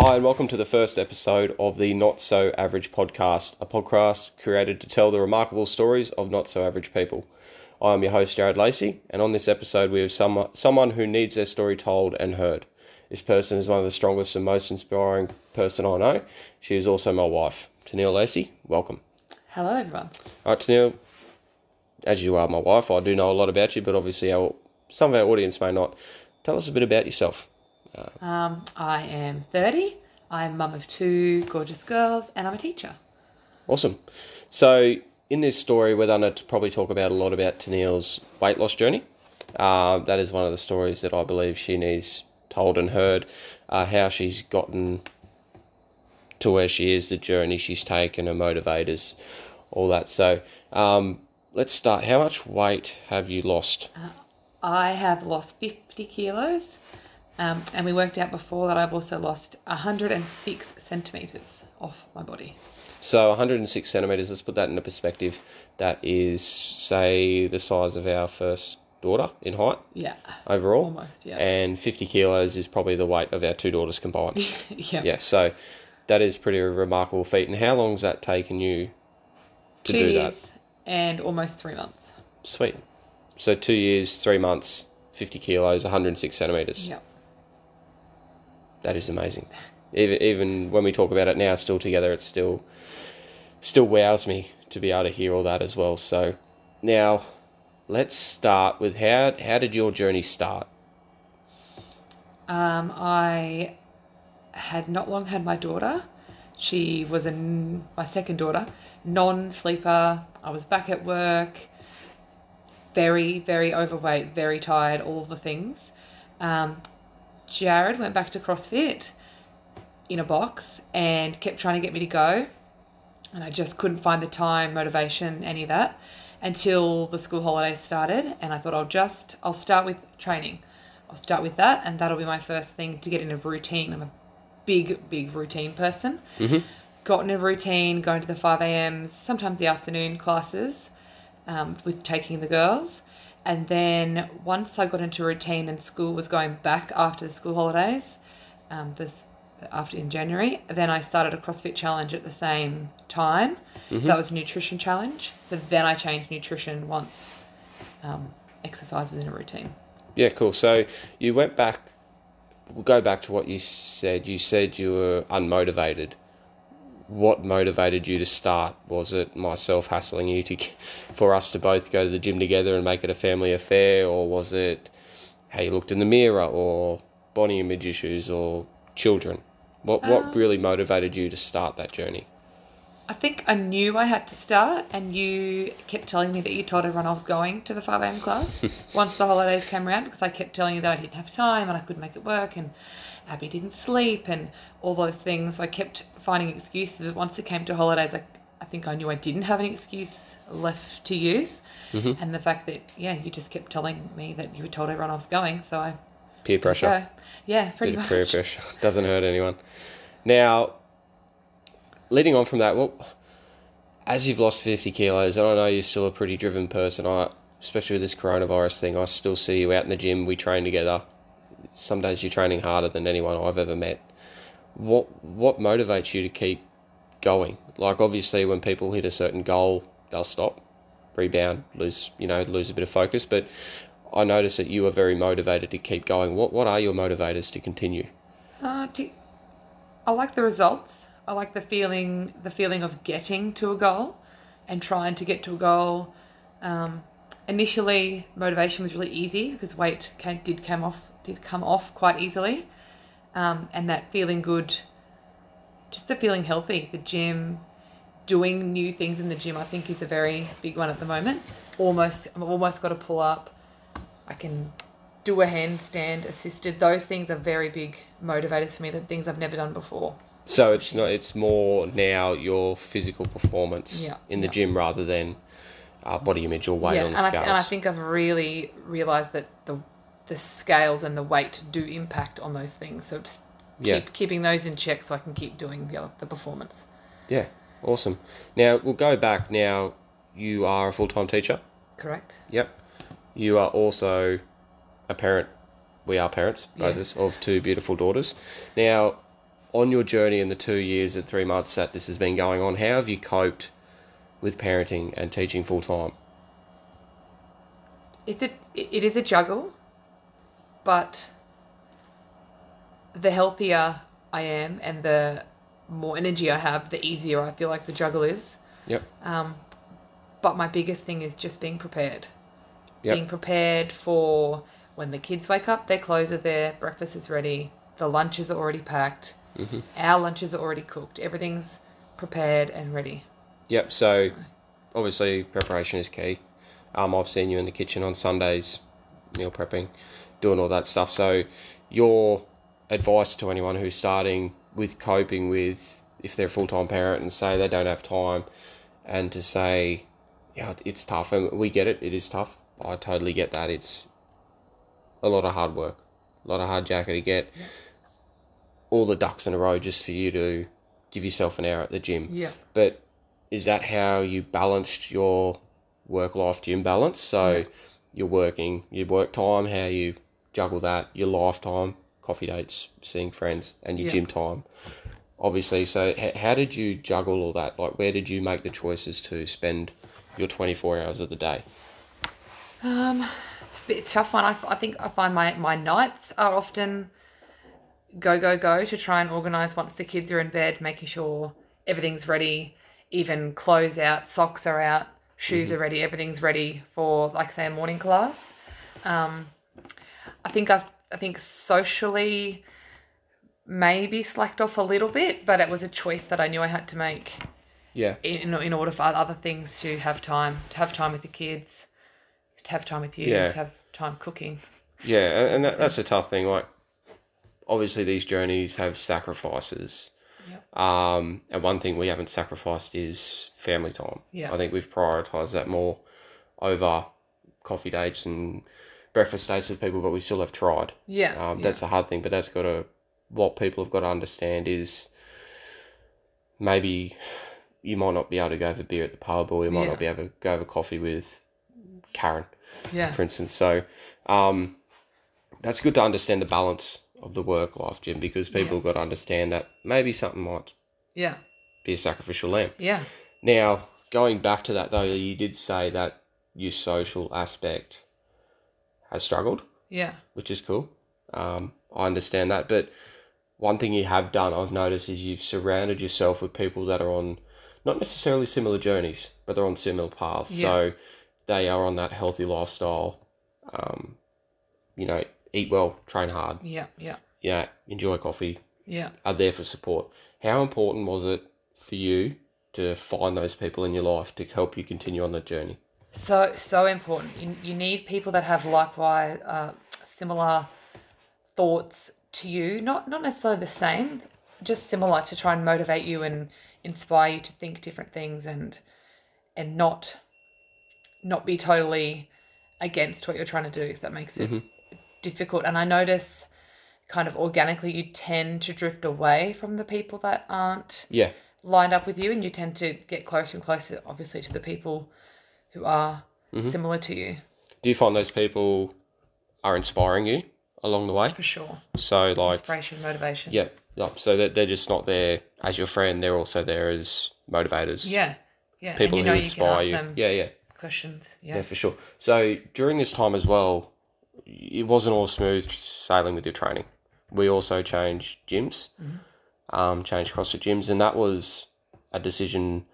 Hi, and welcome to the first episode of the Not So Average podcast, a podcast created to tell the remarkable stories of not so average people. I am your host, Jared Lacey, and on this episode, we have some, someone who needs their story told and heard. This person is one of the strongest and most inspiring person I know. She is also my wife, Tenielle Lacey. Welcome. Hello, everyone. All right, Tenielle, as you are my wife, I do know a lot about you, but obviously our, some of our audience may not. Tell us a bit about yourself. Um, I am 30. I'm mum of two gorgeous girls, and I'm a teacher. Awesome. So, in this story, we're going to probably talk about a lot about Tenielle's weight loss journey. Uh, that is one of the stories that I believe she needs told and heard. Uh, how she's gotten to where she is, the journey she's taken, her motivators, all that. So, um, let's start. How much weight have you lost? I have lost 50 kilos, um, and we worked out before that I've also lost 106 centimetres off my body. So 106 centimeters. Let's put that into perspective. That is, say, the size of our first daughter in height Yeah, overall. almost, yeah. And 50 kilos is probably the weight of our two daughters combined. yeah. yeah. So that is pretty remarkable feat. And how long's that taken you to Two do years that? and almost three months. Sweet. So two years, three months, 50 kilos, 106 centimeters. Yeah. That is amazing. Even even when we talk about it now, still together, it still still wows me to be able to hear all that as well. So now let's start with how how did your journey start? Um, I had not long had my daughter. She was a, my second daughter, non sleeper. I was back at work, very, very overweight, very tired, all the things. Um, Jared went back to CrossFit in a box and kept trying to get me to go. And I just couldn't find the time, motivation, any of that until the school holidays started. And I thought I'll just, I'll start with training. I'll start with that, and that'll be my first thing to get in a routine. I'm a big, big routine person. Mhm. Got in a routine, going to the 5 a.m.s, sometimes the afternoon classes um, with taking the girls. And then once I got into routine and school was going back after the school holidays, um, this after in January, then I started a CrossFit challenge at the same time. So that was a nutrition challenge. So then I changed nutrition once um, exercise was in a routine. Yeah, cool. So you went back. We'll go back to what you said. You said you were unmotivated. What motivated you to start? Was it myself hassling you to, for us to both go to the gym together and make it a family affair, or was it how you looked in the mirror, or body image issues, or children? What what Um, really motivated you to start that journey? I think I knew I had to start, and you kept telling me that you told everyone I was going to the 5 a.m. class once the holidays came around because I kept telling you that I didn't have time and I couldn't make it work, and Abby didn't sleep, and all those things. I kept finding excuses. Once it came to holidays, I, I think I knew I didn't have an excuse left to use. Mhm. And the fact that, yeah, you just kept telling me that you had told everyone I was going, so I Peer pressure. Yeah, pretty bit much. peer pressure doesn't hurt anyone. Now, leading on from that, well, as you've lost fifty kilos, and I know you're still a pretty driven person. I, especially with this coronavirus thing, I still see you out in the gym. We train together. Some days you're training harder than anyone I've ever met. What what motivates you to keep going? Like obviously, when people hit a certain goal, they'll stop, rebound, lose you know lose a bit of focus. But I notice that you are very motivated to keep going. What what are your motivators to continue? Uh, to, I like the results. I like the feeling, the feeling of getting to a goal, and trying to get to a goal. Um, initially, motivation was really easy because weight came, did come off, did come off quite easily, um, and that feeling good, just the feeling healthy. The gym, doing new things in the gym, I think is a very big one at the moment. Almost, I've almost got to pull up. I can do a handstand assisted. Those things are very big motivators for me. The things I've never done before. So it's not. It's more now your physical performance Yeah, in the yeah. gym rather than uh, body image or weight yeah, on and the I, and I think I've really realised that the the scales and the weight do impact on those things. So just keep Yeah. keeping those in check so I can keep doing the the performance. yeah, awesome. Now we'll go back. Now you are a full time teacher. Correct. Yep. You are also a parent. We are parents, both Yeah. of us, of two beautiful daughters. Now, on your journey in the two years and three months that this has been going on, how have you coped with parenting and teaching full time? It's a, it is a juggle, but the healthier I am and the more energy I have, the easier I feel like the juggle is. Yep. Um, but my biggest thing is just being prepared. Yep. Being prepared for when the kids wake up, their clothes are there, breakfast is ready, the lunches are already packed, Mhm. our lunches are already cooked, everything's prepared and ready. Yep. So obviously preparation is key. Um, I've seen you in the kitchen on Sundays, meal prepping, doing all that stuff. So your advice to anyone who's starting with coping with if they're a full time parent and say they don't have time, and to say, yeah, it's tough, and we get it. It is tough. I totally get that. It's a lot of hard work, a lot of hard jacket to get all the ducks in a row just for you to give yourself an hour at the gym. Yeah. But is that how you balanced your work life gym balance? So Yeah. you're working, your work time, how you juggle that, your lifetime, coffee dates, seeing friends, and your Yeah. gym time. Obviously, so h- how did you juggle all that? Like, where did you make the choices to spend your 24 hours of the day? Um, it's a bit tough one. I, I think I find my, my nights are often go, go, go to try and organise once the kids are in bed, making sure everything's ready, even clothes out, socks are out, shoes are ready, everything's ready for, like, say, a morning class. Um, I think I've, I think socially maybe slacked off a little bit, but it was a choice that I knew I had to make Yeah. in, in order for other things to have time, to have time with the kids, to have time with you, Yeah. to have time cooking. Yeah, and, and that, that's a tough thing. Like, obviously, these journeys have sacrifices. Yep. Um, and one thing we haven't sacrificed is family time. Yeah. I think we've prioritised that more over coffee dates and breakfast dates with people, but we still have tried. Yeah, Um, yeah. That's a hard thing, but that's got to, what people have got to understand is maybe you might not be able to go for beer at the pub or you might Yeah. not be able to go for coffee with Karen yeah, for instance. So um, that's good to understand the balance of the work life, gym, because people have got to understand that maybe something might yeah, be a sacrificial lamb. yeah, Now, going back to that though, you did say that your social aspect has struggled, yeah, which is cool. Um, I understand that, but one thing you have done, I've noticed, is you've surrounded yourself with people that are on not necessarily similar journeys, but they're on similar paths. Yeah. So they are on that healthy lifestyle. Um, you know, eat well, train hard. yeah, yeah, You know, enjoy coffee. yeah. Are there for support. How important was it for you to find those people in your life to help you continue on the journey? So so important. You, you need people that have likewise uh, similar thoughts to you. Not not necessarily the same, just similar to try and motivate you and inspire you to think different things and and not not be totally against what you're trying to do. If that makes it Mhm. difficult. And I notice kind of organically you tend to drift away from the people that aren't Yeah. lined up with you and you tend to get closer and closer obviously to the people who are Mhm. similar to you Do you find those people are inspiring you along the way? for sure So, like, inspiration motivation Yeah, yeah. So that they're just not there as your friend; they're also there as motivators. yeah yeah people you know who you inspire you. them Yeah, yeah, questions yeah, yeah for sure. So during this time as well, it wasn't all smooth sailing with your training. We also changed gyms, Mm-hmm. um, changed CrossFit gyms, and that was a decision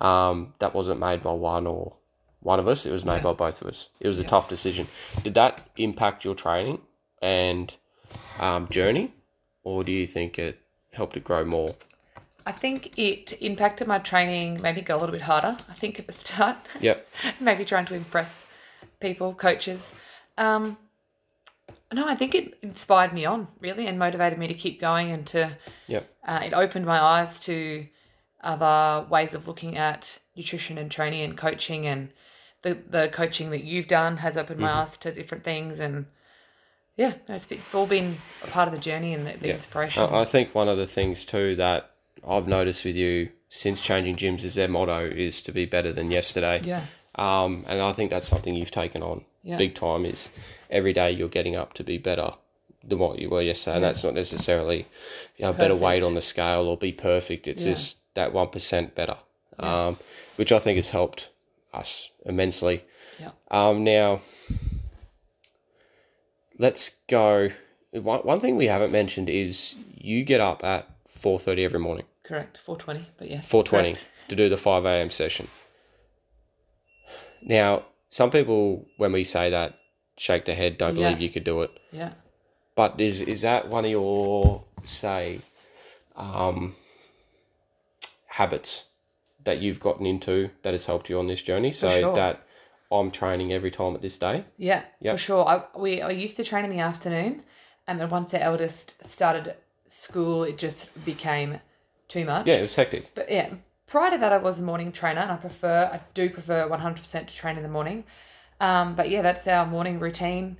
um, that wasn't made by one or one of us. It was made by both of us. It was a tough decision. Did that impact your training and um, journey, or do you think it helped it grow more? i think it impacted my training maybe go a little bit harder i think at the start Yep. maybe trying to impress people coaches um no i think it inspired me on really and motivated me to keep going and to Yep. uh, it opened my eyes to other ways of looking at nutrition and training and coaching and the, the coaching that you've done has opened my eyes to different things and yeah it's, it's all been a part of the journey and the, the Yeah. inspiration I think one of the things too that I've noticed with you since changing gyms is their motto is to be better than yesterday. yeah Um, and I think that's something you've taken on Yeah. big time. Is every day you're getting up to be better than what you were yesterday. And that's not necessarily you know, better weight on the scale or be perfect. It's Yeah. just that 1% better, um, which I think has helped us immensely. Yeah. Um, now, let's go. One, one thing we haven't mentioned is you get up at 4.30 every morning. Correct. 420, but yeah. 420 to do the 5 a.m. session. Now, some people, when we say that, shake their head, don't Yeah. believe you could do it. Yeah. But is is that one of your say um, habits that you've gotten into that has helped you on this journey? So sure. that I'm training every time at this day. Yeah, Yep. for sure. I we I used to train in the afternoon, and then once the eldest started school, it just became too much. Yeah, it was hectic. But yeah, prior to that, I was a morning trainer, and I prefer, I do prefer 100% to train in the morning. Um, but yeah, that's our morning routine.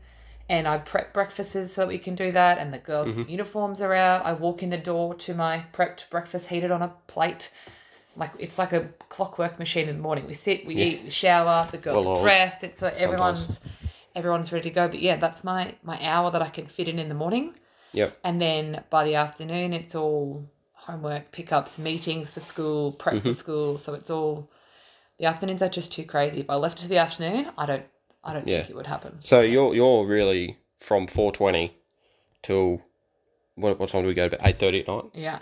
And I prep breakfasts so that we can do that. And the girls' uniforms are out. I walk in the door to my prepped breakfast heated on a plate. Like it's like a clockwork machine in the morning. We sit, we Yeah. eat, we shower. The girls Well are dressed. It's so everyone's everyone's ready to go. But yeah, that's my my hour that I can fit in in the morning. Yep. And then by the afternoon, it's all homework, pickups, meetings for school, prep Mm-hmm. for school. So it's all the afternoons are just too crazy. If I left it to the afternoon, I don't, I don't Yeah. think it would happen. So you're you're really from 4:20 till what what time do we go to bed? 8:30 at night. Yeah.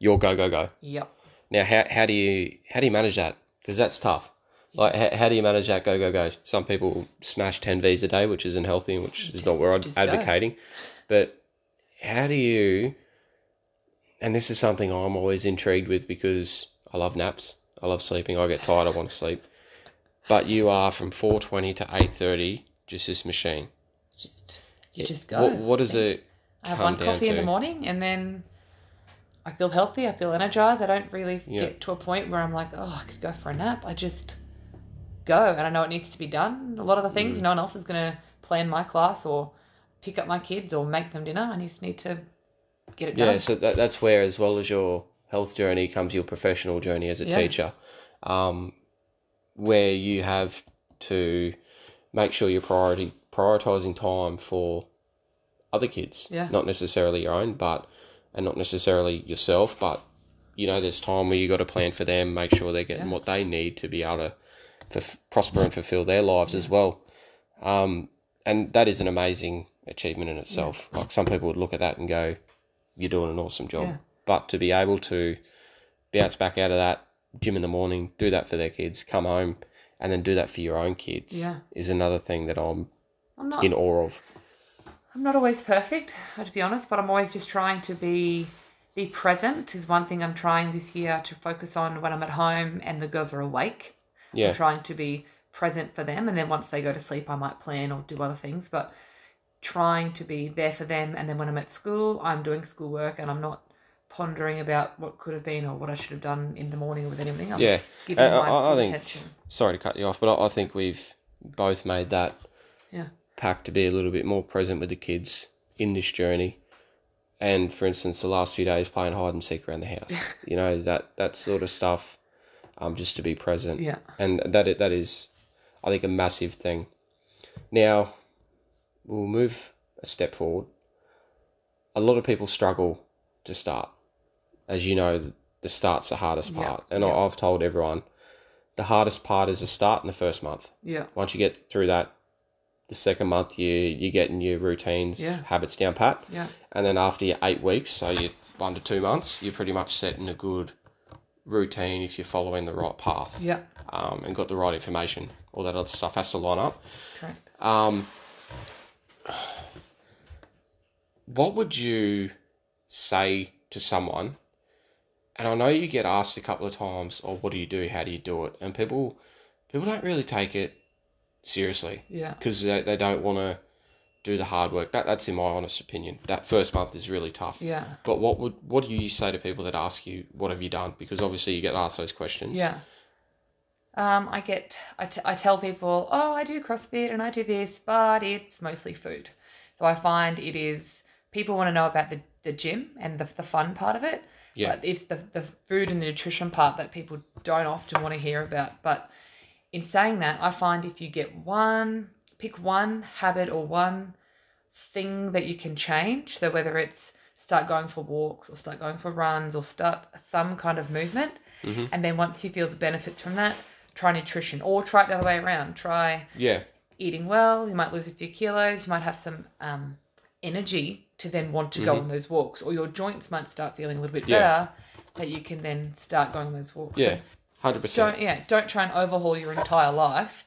You're go go go. Yep. Now, how, how do you how do you manage that? Because that's tough. Like, how, how do you manage that? Go go go. Some people smash ten V's a day, which isn't healthy, and which is Just- not what I'm just go. advocating. But how do you? And this is something I'm always intrigued with because I love naps. I love sleeping. I get tired. I want to sleep. But you are from four twenty to eight thirty, just this machine. Just, you just go. What what does it I have one coffee in the morning and then I feel healthy. I feel energized. I don't really Yeah. get to a point where I'm like, oh, I could go for a nap. I just go and I know it needs to be done. A lot of the things, Mm. no one else is going to plan my class or pick up my kids or make them dinner. I just need to get it done. Yeah, so that, that's where, as well as your health journey, comes your professional journey as a Yeah. teacher, um, where you have to make sure you're priority prioritizing time for other kids, Yeah. not necessarily your own, but and not necessarily yourself, but you know, there's time where you got to plan for them, make sure they're getting Yeah. what they need to be able to f- prosper and fulfill their lives as well. Um, and that is an amazing achievement in itself. Like some people would look at that and go, "You're doing an awesome job." Yeah. But to be able to bounce back out of that gym in the morning, do that for their kids, come home, and then do that for your own kids Yeah. is another thing that I'm I'm not in awe of. I'm not always perfect, uh, to be honest, but I'm always just trying to be be present is one thing I'm trying this year to focus on when I'm at home and the girls are awake. Yeah, I'm trying to be present for them, and then once they go to sleep, I might plan or do other things. But trying to be there for them, and then when I'm at school, I'm doing schoolwork, and I'm not pondering about what could have been or what I should have done in the morning with anything. I'm yeah. giving Uh, my I- I think- attention. Sorry to cut you off, but I, I think we've both made that Yeah. Pact to be a little bit more present with the kids in this journey. And for instance, the last few days playing hide and seek around the house, you know that that sort of stuff, um, just to be present. Yeah. and that that is, I think, a massive thing. Now, we'll move a step forward. A lot of people struggle to start, as you know. The start's the hardest Yeah, part, and yeah. I've told everyone, the hardest part is the start in the first month. Yeah. Once you get through that, the second month you you're getting your routines, Yeah. habits down pat, Yeah. and then after your eight weeks, so you one to two months, you're pretty much setting a good routine if you're following the right path Yeah. um, and got the right information. All that other stuff has to line up. Correct. Um, what would you say to someone? And I know you get asked a couple of times, "Oh, what do you do? How do you do it?" And people, people don't really take it seriously Yeah. because they, they don't want to do the hard work. That that's in my honest opinion. That first month is really tough. Yeah. But what would what do you say to people that ask you, "What have you done?" Because obviously you get asked those questions. Yeah. Um, I get, I, t- I tell people, oh, I do CrossFit and I do this, but it's mostly food. So I find it is, people want to know about the, the gym and the, the fun part of it. Yeah. But it's the, the food and the nutrition part that people don't often want to hear about. But in saying that, I find if you get one, pick one habit or one thing that you can change. So whether it's start going for walks or start going for runs or start some kind of movement, Mm-hmm. and then once you feel the benefits from that, try nutrition or try it the other way around. Try Yeah. eating well. You might lose a few kilos. You might have some um, energy to then want to go on those walks, or your joints might start feeling a little bit Mm-hmm. Yeah. better. That you can then start going on those walks. Yeah. Hundred percent don't yeah, don't try and overhaul your entire life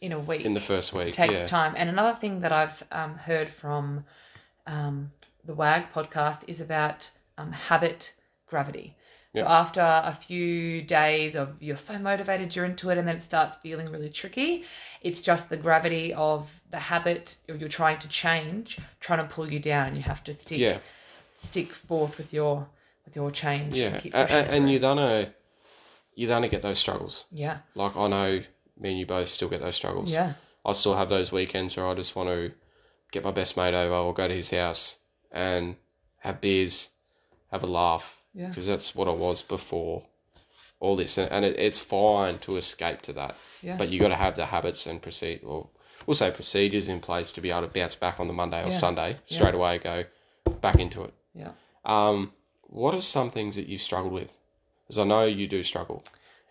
in a week. in the first week. it takes yeah. time. And another thing that I've um, heard from um, the WAG podcast is about um, habit gravity. So after a few days of you're so motivated, you're into it, and then it starts feeling really tricky. It's just the gravity of the habit you're trying to change, trying to pull you down, and you have to stick Yeah. stick forth with your with your change. Yeah. and keep And, pushing and through. You're gonna get those struggles. yeah, Like I know me and you both still get those struggles. yeah, I still have those weekends where I just want to get my best mate over or go to his house and have beers, have a laugh. Yeah. Because that's what I was before all this. And, and it, it's fine to escape to that. yeah, But you got to have the habits and proceed, or we'll say procedures in place to be able to bounce back on the Monday or Yeah. Sunday straight away, go back into it. yeah. Um, what are some things that you've struggled with? Because I know you do struggle,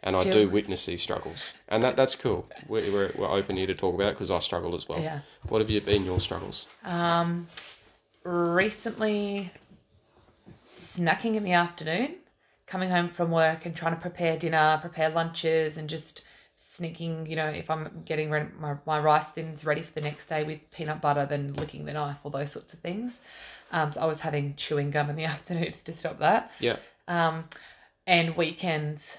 and I do Still. witness these struggles, and that that's cool. We're, we're, we're open here to talk about it because I struggle as well. Yeah. What have you been your struggles? Um, recently, snacking in the afternoon, coming home from work and trying to prepare dinner, prepare lunches, and just sneaking, you know, if I'm getting ready, my, my rice thins ready for the next day with peanut butter, then licking the knife, all those sorts of things. Um, so I was having chewing gum in the afternoons to stop that. Yeah, Um, and weekends,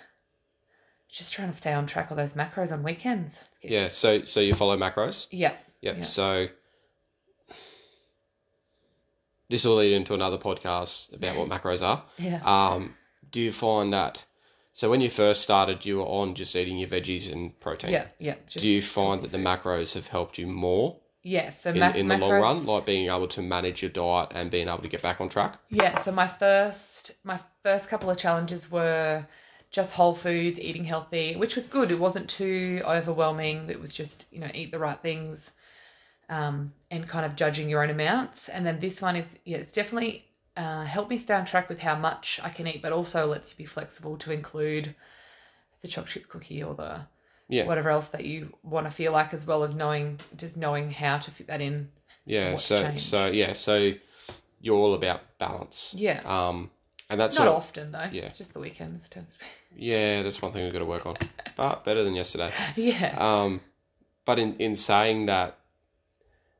just trying to stay on track of those macros on weekends. Yeah. So so you follow macros. Yeah. Yep. Yeah. So this will lead into another podcast about what macros are. Yeah. Um, do you find that? So when you first started, you were on just eating your veggies and protein. Yeah. Yeah. Do you find that the macros have helped you more yeah. So in, in the long macros- run, like being able to manage your diet and being able to get back on track? Yeah, so my first my first couple of challenges were just whole foods, eating healthy, which was good. It wasn't too overwhelming. It was just, you know, eat the right things um, and kind of judging your own amounts. And then this one is, yeah, it's definitely uh, helped me stay on track with how much I can eat, but also lets you be flexible to include the chocolate chip cookie or the Yeah. whatever else that you want to feel like, as well as knowing just knowing how to fit that in. Yeah. So so yeah. So you're all about balance. Yeah. Um, and that's Not often though. yeah. It's just the weekends tends to Yeah, that's one thing we've got to work on. But better than yesterday. Yeah. Um, but in, in saying that,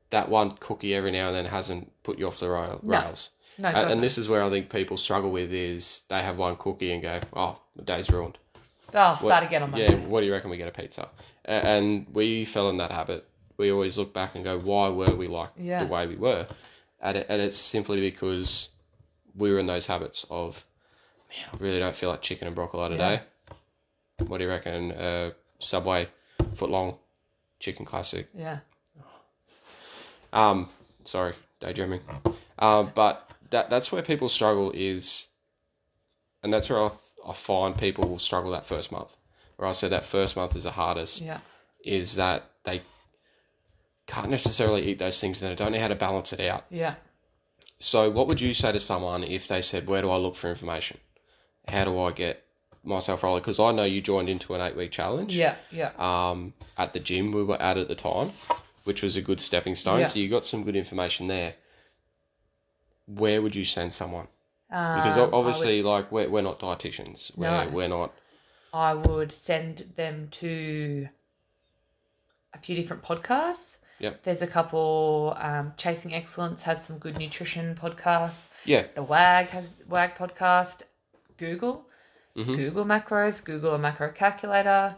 that one cookie every now and then hasn't put you off the rail, No. rails. no, God, and this is where I think people struggle with is they have one cookie and go, oh, the day's ruined. Oh, start again on Monday. Yeah, what do you reckon we get a pizza? A- And we fell in that habit. We always look back and go, why were we like Yeah. the way we were? And, it, and it's simply because we were in those habits of, man, I really don't feel like chicken and broccoli today. What do you reckon? Uh, Subway, foot long, chicken classic. Yeah. Um, sorry, daydreaming. Um, but that that's where people struggle is, and that's where I, th- I find people will struggle that first month. Where I said that first month is the hardest Yeah. is that they can't necessarily eat those things and they don't know how to balance it out. Yeah. So, what would you say to someone if they said, "Where do I look for information? How do I get myself rolling?" Because I know you joined into an eight-week challenge. Yeah. Yeah. Um, at the gym we were at at the time, which was a good stepping stone. Yeah. So you got some good information there. Where would you send someone? Because Um, o- obviously, like we're we're not dietitians. We're No. we're not. I would, send them to a few different podcasts. Yep. There's a couple. Um, Chasing Excellence has some good nutrition podcasts. Yeah. The WAG has WAG podcast. Google. Mhm. Google macros. Google a macro calculator.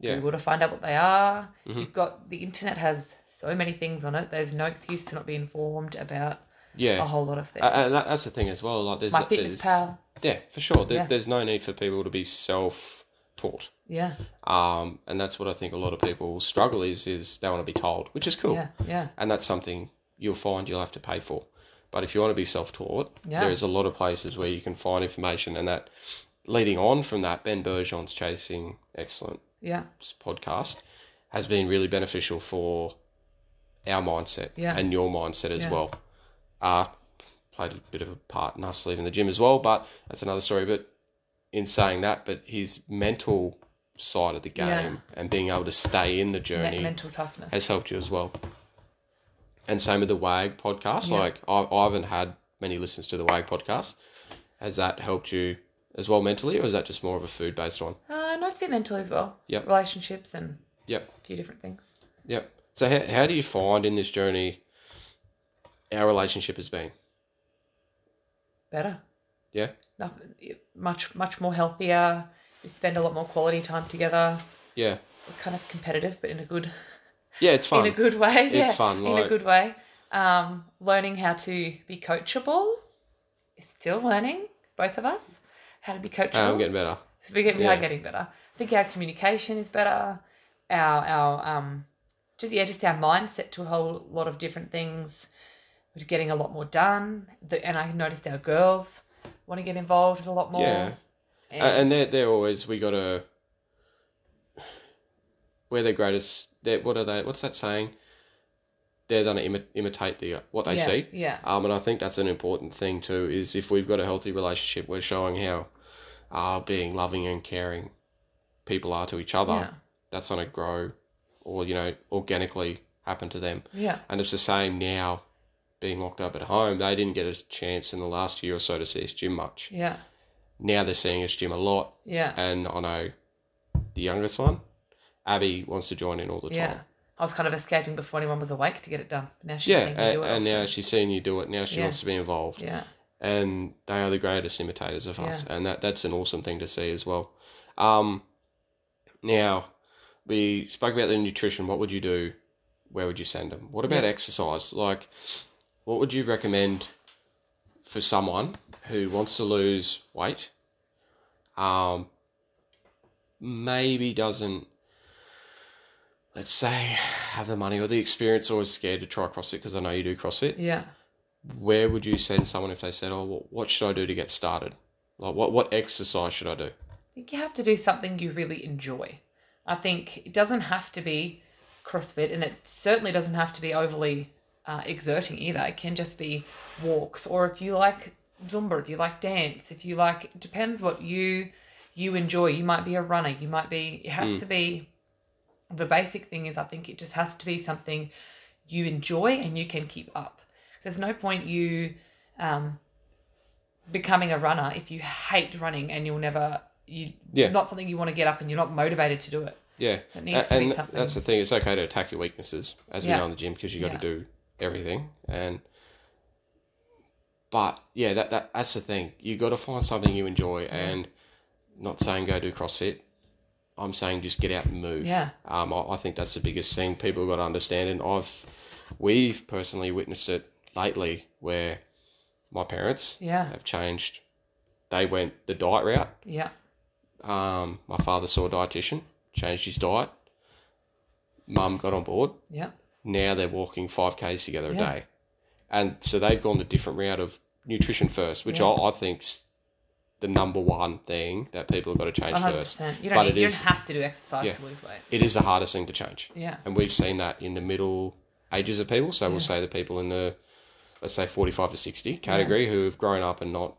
Yeah. Google to find out what they are. Mhm. You've got the internet has so many things on it. There's no excuse to not be informed about a whole lot of things. And that, that's the thing as well. Like there's My there's, pal. Yeah, for sure. There, Yeah. There's no need for people to be self-taught. Yeah. Um, and that's what I think a lot of people struggle is is they want to be told, which is cool. Yeah. Yeah. and that's something you'll find you'll have to pay for. But if you want to be self-taught, Yeah. there's a lot of places where you can find information, and that leading on from that, Ben Bergeron's Chasing Excellence Yeah. podcast has been really beneficial for our mindset Yeah. and your mindset as Yeah. well. Uh, played a bit of a part in us leaving the gym as well, but that's another story. But in saying that, but his mental side of the game Yeah. and being able to stay in the Me- journey mental toughness. has helped you as well. And same with the WAG podcast. Yeah. Like I, I haven't had many listens to the WAG podcast. Has that helped you as well mentally, or is that just more of a food based one? Uh, no, it's a bit mental as well. Yep. Relationships and Yep. a few different things. Yep. So how, how do you find in this journey our relationship has been? Better. Yeah. Nothing, much much more healthier. We spend a lot more quality time together. Yeah. We're kind of competitive, but in a good Yeah, it's fun. in a good way. It's yeah, fun, in a good way. Um, learning how to be coachable. Still learning, both of us, how to be coachable. I'm getting better. we, get, we yeah. are getting better. I think our communication is better. Our our um, just yeah, just our mindset to a whole lot of different things. We're getting a lot more done. The, and I noticed our girls want to get involved a lot more. Yeah. A- And they're, they're always, we got to, we're their greatest, they're, what are they, what's that saying? They're going to imi- imitate the what they yeah, see. Yeah. Um, and I think that's an important thing too. Is if we've got a healthy relationship, we're showing how uh, being loving and caring people are to each other. Yeah. That's going to grow, or you know, organically happen to them. Yeah. And it's the same now, being locked up at home. They didn't get a chance in the last year or so to see us gym much. Yeah. Now they're seeing us gym a lot, Yeah. and I know the youngest one, Abby, wants to join in all the time. Yeah. I was kind of escaping before anyone was awake to get it done. Now she's Yeah, and, do it. and now she's seeing you do it. Now she Yeah. wants to be involved. Yeah. and they are the greatest imitators of us, and that that's an awesome thing to see as well. Um, now we spoke about the nutrition. What would you do? Where would you send them? What about Yeah. exercise? Like, what would you recommend for someone who wants to lose weight? Um, maybe doesn't. Let's say have the money or the experience, or is scared to try CrossFit because I know you do CrossFit Yeah. where would you send someone if they said, "Oh, what- what should I do to get started? Like, what what exercise should I do?" I think you have to do something you really enjoy. I think it doesn't have to be CrossFit, and it certainly doesn't have to be overly uh, exerting either. It can just be walks, or if you like Zumba, if you like dance, if you like, it depends what you you enjoy. You might be a runner. You might be. It has Mm. to be. The basic thing is, I think it just has to be something you enjoy and you can keep up. There's no point you um, becoming a runner if you hate running and you'll never you Yeah. not something you want to get up and you're not motivated to do it. Yeah, It needs A- to be and something. that's the thing. It's okay to attack your weaknesses, as we know in the gym, because you got Yeah. to do everything. And but yeah, that, that that's the thing. You got to find something you enjoy, and not saying go do CrossFit. I'm saying just get out and move. Yeah. Um, I, I think that's the biggest thing people got to understand, and I've we've personally witnessed it lately where my parents Yeah. have changed. They went the diet route. Yeah. Um, my father saw a dietitian, changed his diet. Mum got on board. Yeah. Now they're walking five k's together a day, and so they've gone the different route of nutrition first, which Yeah. I, I think's the number one thing that people have got to change One hundred first. percent. You But don't it you is- don't have to do exercise Yeah. to lose weight. It is the hardest thing to change, Yeah. and we've seen that in the middle ages of people. So Yeah. we'll say the people in the let's say forty-five to sixty category who have grown up and not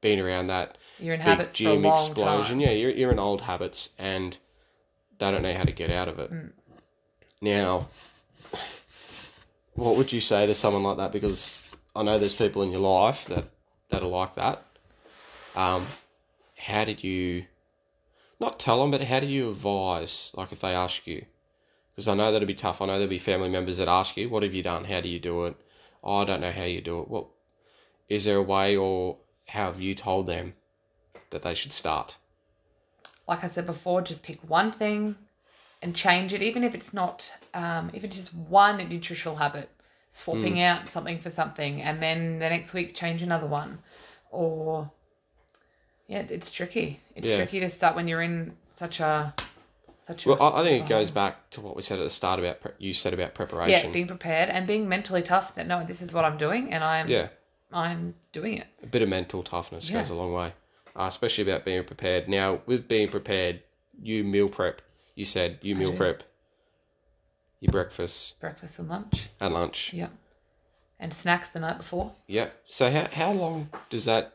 been around that You're in big habits for a gym explosion. time. Yeah, you're, you're in old habits and they don't know how to get out of it. Mm. Now, what would you say to someone like that? Because I know there's people in your life that, that are like that. Um, how did you, not tell them, but how do you advise, like if they ask you? Because I know that'd be tough. I know there'll be family members that ask you, what have you done? How do you do it? Oh, I don't know how you do it. What, is there a way or how have you told them that they should start? Like I said before, just pick one thing and change it, even if it's not, um, if it's just one nutritional habit, swapping Mm. out something for something, and then the next week change another one, or yeah, it's tricky. It's Yeah. tricky to start when you're in such a such a. Well, I, I think it goes back to what we said at the start about pre- you said about preparation. Yeah, being prepared and being mentally tough. That no, this is what I'm doing, and I'm Yeah, I'm doing it. a bit of mental toughness Yeah. goes a long way, uh, especially about being prepared. Now, with being prepared, you meal prep. You said you I meal do. prep. your breakfast breakfast and lunch. and lunch. Yeah. And snacks the night before. Yeah. So how how long does that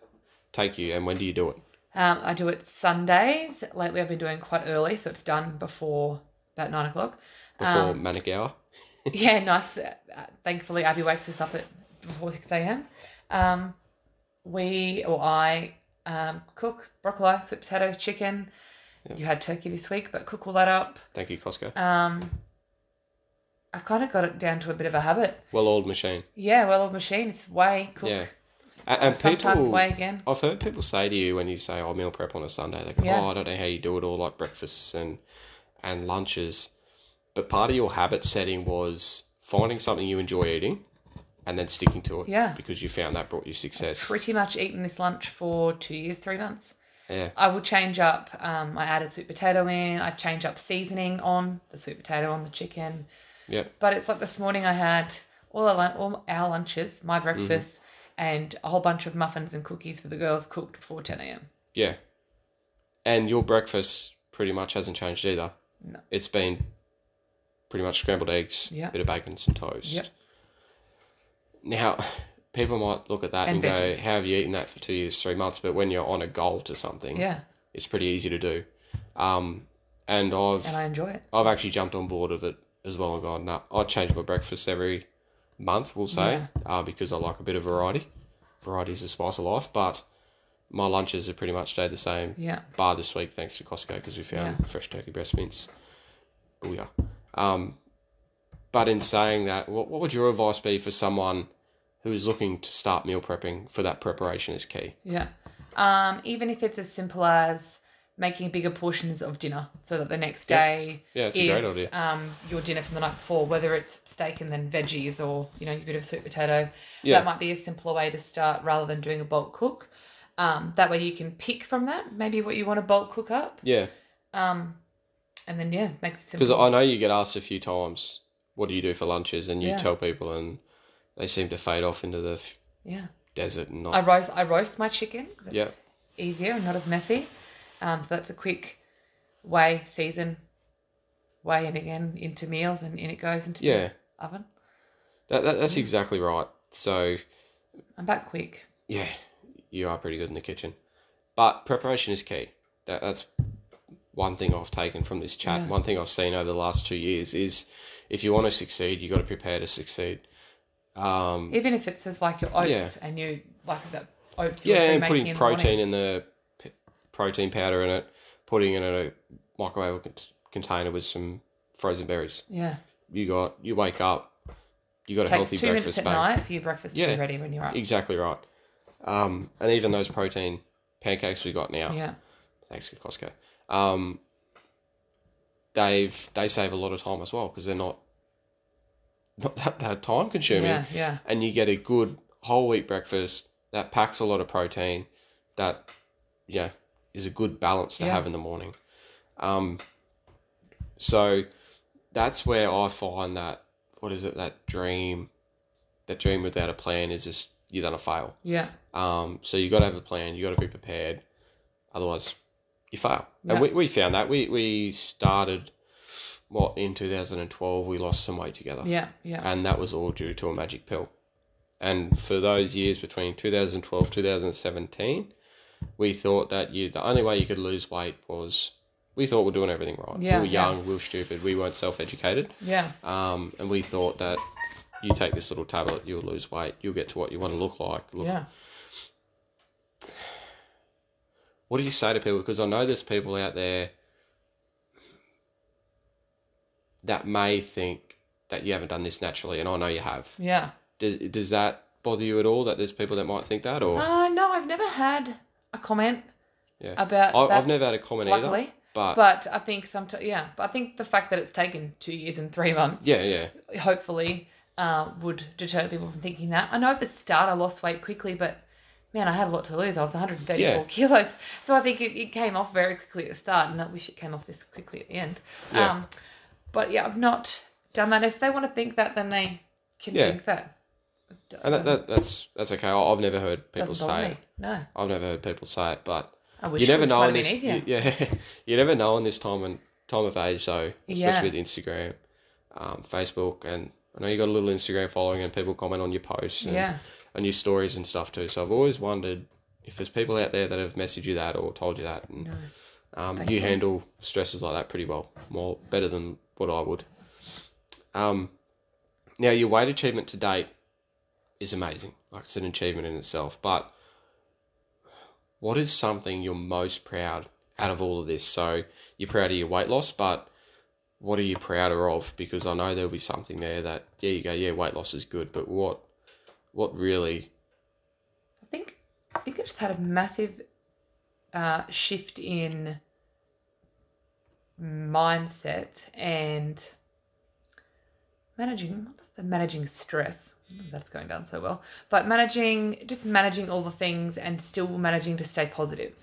take you, and when do you do it? Um, I do it Sundays. Lately, I've been doing quite early, so it's done before about nine o'clock. Before Um, manic hour. yeah, nice. Uh, thankfully, Abby wakes us up at before six a.m. Um, we or I um, cook broccoli, sweet potato, chicken. Yeah. You had turkey this week, but cook all that up. Thank you, Costco. Um, I've kind of got it down to a bit of a habit. Well-oiled machine. Yeah, well, old machine. It's way cook. Yeah. And, and people, weigh again. I've heard people say to you when you say, "Oh, meal prep on a Sunday," they go, Yeah. "Oh, I don't know how you do it, all like breakfasts and and lunches." But part of your habit setting was finding something you enjoy eating, and then sticking to it. Yeah. Because you found that brought you success. Pretty much eaten this lunch for two years, three months. Yeah. I will change up. Um, I added sweet potato in. I've changed up seasoning on the sweet potato on the chicken. Yeah. But it's like this morning I had all our, lun- all our lunches, my breakfast, and a whole bunch of muffins and cookies for the girls cooked before 10 a.m. Yeah. And your breakfast pretty much hasn't changed either. No. It's been pretty much scrambled eggs, Yeah. bit of bacon, some toast. Yep. Now, people might look at that and, And go, "How have you eaten that for two years, three months?" But when you're on a goal to something, Yeah, it's pretty easy to do. Um, and I've and I enjoy it. I've actually jumped on board of it as well and gone, no, I change my breakfast every month, we'll say, Yeah. uh, because I like a bit of variety. Variety is the spice of life, but my lunches have pretty much stayed the same, Yeah, bar this week thanks to Costco because we found Yeah. fresh turkey breast mince. Booyah. Um, but in saying that, what, what would your advice be for someone who is looking to start meal prepping for that preparation is key? yeah. Um, even if it's as simple as making bigger portions of dinner so that the next day Yeah, a is um, your dinner from the night before, whether it's steak and then veggies or you know a bit of sweet potato. Yeah. That might be a simpler way to start rather than doing a bulk cook. Um, that way you can pick from that maybe what you want to bulk cook up, Yeah, um, and then yeah, make it simple. because. I know you get asked a few times, what do you do for lunches? And you Yeah. tell people, and they seem to fade off into the f- yeah, desert and not. I roast I roast my chicken. That's Yeah. easier and not as messy. Um, so that's a quick way season, way in again into meals, and in it goes into Yeah. the oven. That, that, that's exactly right. So, I'm back quick. yeah, you are pretty good in the kitchen. But preparation is key. That, that's one thing I've taken from this chat. Yeah. One thing I've seen over the last two years is if you want to succeed, you've got to prepare to succeed. Um, Even if it's just like your oats Yeah. and you like the oats. yeah, and putting in protein in the p- protein powder in it, putting it in a microwave con- container with some frozen berries. Yeah, You got you wake up, you got a takes healthy two minutes breakfast. at bang. night for your breakfast to Yeah. be ready when you're up. Exactly right. Um, and even those protein pancakes we got now, Yeah, thanks to Costco, um, they've they save a lot of time as well because they're not not that, that time consuming, yeah, yeah, and you get a good whole wheat breakfast that packs a lot of protein that yeah is a good balance to Yeah. have in the morning. Um, so that's where I find that what is it that dream that dream without a plan is just you're gonna fail. yeah, Um, so you got to have a plan. You got to be prepared. Otherwise, you fail. Yeah. And we, we found that we we started what in 2012 we lost some weight together, yeah, yeah, and that was all due to a magic pill. And for those years between 2012 2017, we thought that you the only way you could lose weight was we thought we're doing everything right. Yeah, we were yeah. young, we were stupid, we weren't self educated. yeah, Um, and we thought that you take this little tablet, you'll lose weight, you'll get to what you want to look like. Look, yeah. What do you say to people? Because I know there's people out there that may think that you haven't done this naturally, and I know you have. yeah. Does does that bother you at all? That there's people that might think that, or Uh, no, I've never had a comment yeah, about I, that. I've never had a comment either. But, but I think sometimes, yeah, but I think the fact that it's taken two years and three months, yeah, yeah, hopefully, uh, would deter people from thinking that. I know at the start I lost weight quickly, but man, I had a lot to lose. I was 134 Yeah. kilos, so I think it, it came off very quickly at the start, and I wish it came off this quickly at the end. Yeah. Um, but yeah, I've not done that. If they want to think that, then they can Yeah. think that. and that, that that's that's okay. I- I've never heard people doesn't say it. me. No, I've never heard people say it, but I wish you never know in this you, yeah you never know in this time and time of age though especially with instagram um, Facebook, and I know you got a little Instagram following, and people comment on your posts and Yeah. on your stories and stuff too. So I've always wondered if there's people out there that have messaged you that or told you that, and No. um, Thank you, you. handle stresses like that pretty well, more better than what I would. Um, now your weight achievement to date is amazing. Like it's an achievement in itself. But what is something you're most proud out of all of this? So you're proud of your weight loss, but what are you prouder of? Because I know there'll be something there that yeah, you go, yeah, weight loss is good, but what what really I think I think I just had a massive uh, shift in mindset and managing the managing stress. That's going down so well, but managing just managing all the things and still managing to stay positive.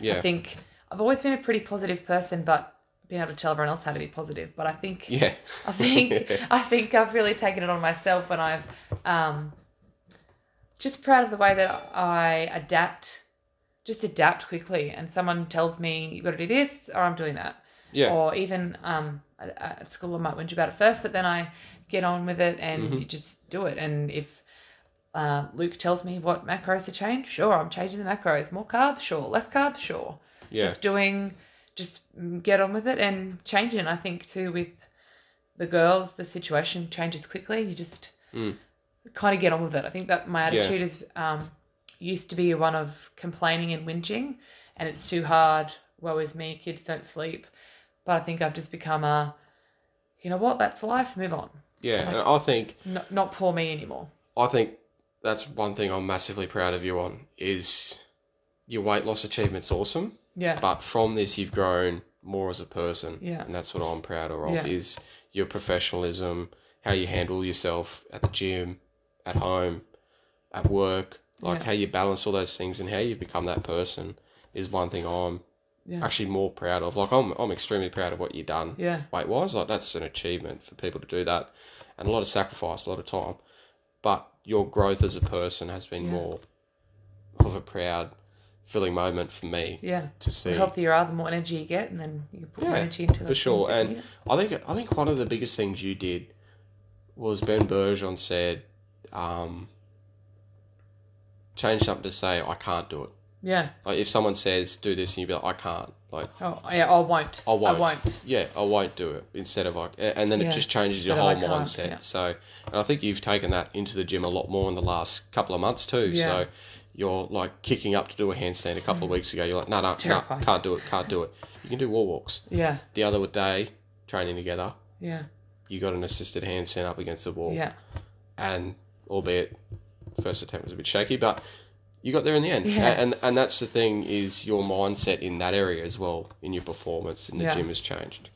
yeah I think I've always been a pretty positive person, but being able to tell everyone else how to be positive. But I think yeah I think I think I've really taken it on myself when I've um, just proud of the way that I adapt, just adapt quickly. And someone tells me you've got to do this, or I'm doing that. Yeah Or even um, at, school, I might whinge about it first, but then I get on with it and Mhm. you just do it. And if uh, Luke tells me what macros to change, sure, I'm changing the macros. More carbs, sure. Less carbs, sure yeah just doing just mm, get on with it and change it And i think too with the girls the situation changes quickly you just Mm. kind of get on with it i think that my Yeah. attitude is um used to be one of complaining and whinging and it's too hard woe is me kids don't sleep but i think i've just become a you know what that's life move on yeah. And I think not, not poor me anymore I think that's one thing I'm massively proud of you on is your weight loss achievement's awesome. yeah But from this, you've grown more as a person, Yeah. and that's what I'm prouder of. Yeah. Is your professionalism, how you handle yourself at the gym, at home, at work, like Yeah. how you balance all those things, and how you've become that person is one thing I'm yeah actually more proud of. Like I'm, I'm extremely proud of what you've done yeah weight wise. Like that's an achievement for people to do that, and a lot of sacrifice, a lot of time. But your growth as a person has been Yeah. more of a proud, filling moment for me yeah to see. the healthier you are the more energy you get and then you put more Yeah, energy into it. for sure. And you. I think I think one of the biggest things you did was Ben Bergeron said, um, change something to say I can't do it. Yeah Like if someone says do this and you be like I can't, like Oh yeah, I won't. I won't. I won't. Yeah, I won't do it instead of like, and then Yeah. it just changes your Instead whole of I can't, mindset. yeah. So, and I think you've taken that into the gym a lot more in the last couple of months too. Yeah. So, you're like kicking up to do a handstand a couple of mm. weeks ago. You're like, no, no, no, can't do it, can't do it. You can do wall walks. Yeah, The other day, training together, yeah, you got an assisted handstand up against the wall, yeah, and albeit first attempt was a bit shaky, but you got there in the end. Yeah. And and that's the thing is your mindset in that area as well in your performance in the Yeah. gym has changed.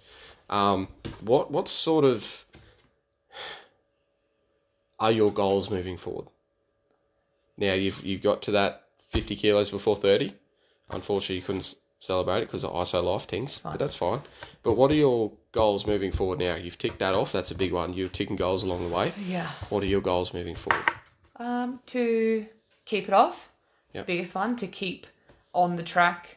Um, what what sort of are your goals moving forward? Now you've you got to that fifty kilos before thirty. Unfortunately, you couldn't celebrate it because of ISO life things, but that's fine. But what are your goals moving forward now? You've ticked that off. That's a big one. You're ticking goals along the way. yeah. What are your goals moving forward? Um, to keep it off, Yep. biggest one. To keep on the track,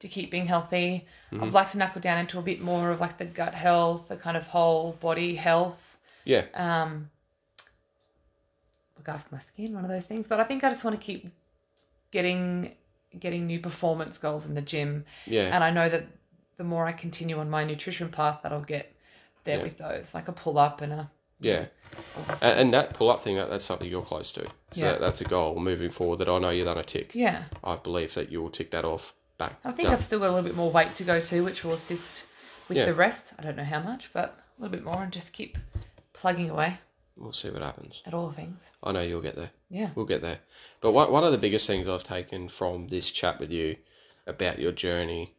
to keep being healthy. Mm-hmm. I'd like to knuckle down into a bit more of like the gut health, the kind of whole body health. Yeah, Um, look after my skin, one of those things. But I think I just want to keep getting getting new performance goals in the gym. yeah, And I know that the more I continue on my nutrition path, that I'll get there Yeah. with those, like a pull up and a yeah. And, and that pull up thing, that, that's something you're close to. So Yeah. that, that's a goal moving forward that I know you're going to tick. yeah. I believe that you will tick that off. Bang. I think done. I've still got a little bit more weight to go to, which will assist with Yeah. the rest. I don't know how much, but a little bit more, and just keep plugging away We'll see what happens. at all things. I know you'll get there. Yeah, We'll get there. But one, one of the biggest things I've taken from this chat with you about your journey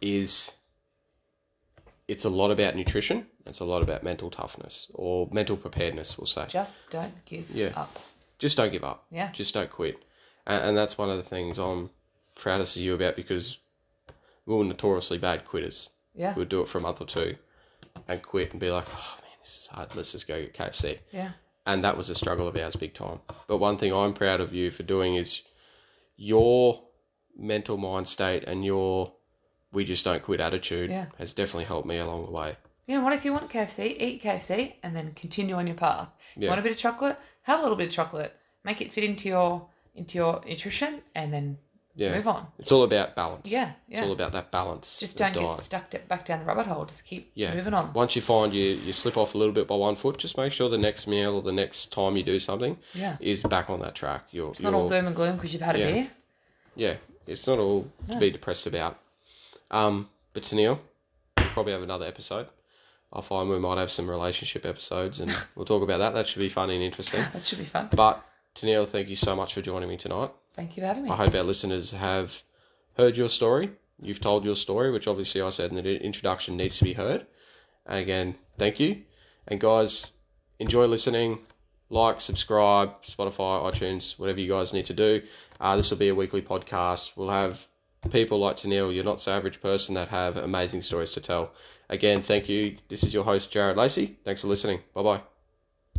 is it's a lot about nutrition. It's a lot about mental toughness or mental preparedness, we'll say. just don't give Yeah. up. Just don't give up. Yeah. Just don't quit. And, and that's one of the things I'm proudest of you about because we were notoriously bad quitters. Yeah, We'd do it for a month or two and quit and be like, oh man, this is hard. Let's just go get KFC. yeah, And that was a struggle of ours big time. But one thing I'm proud of you for doing is your mental mind state and your we just don't quit attitude Yeah. has definitely helped me along the way. You know what? If you want KFC, eat KFC and then continue on your path. You want a bit of chocolate? Have a little bit of chocolate. Make it fit into your into your nutrition and then Yeah. move on. It's all about balance. Yeah, It's all about that balance. Just don't diet. get stuck back down the rabbit hole. Just keep Yeah. moving on. Once you find you, you slip off a little bit by one foot, just make sure the next meal or the next time you do something Yeah. is back on that track. You're, It's not all doom and gloom because you've had Yeah. a beer. yeah, it's not all to be depressed about. Um, but Tenielle, we'll probably have another episode. I find we might have some relationship episodes, and we'll talk about that. That should be fun and interesting. That should be fun. But Tenielle, thank you so much for joining me tonight. Thank you for having me. I hope our listeners have heard your story. You've told your story, which obviously I said in the introduction needs to be heard. And again, thank you. And guys, enjoy listening. Like, subscribe, Spotify, iTunes, whatever you guys need to do. Uh, this will be a weekly podcast. We'll have people like Tenielle, you're not so average person that have amazing stories to tell. Again, thank you. This is your host, Jared Lacey. Thanks for listening. Bye bye.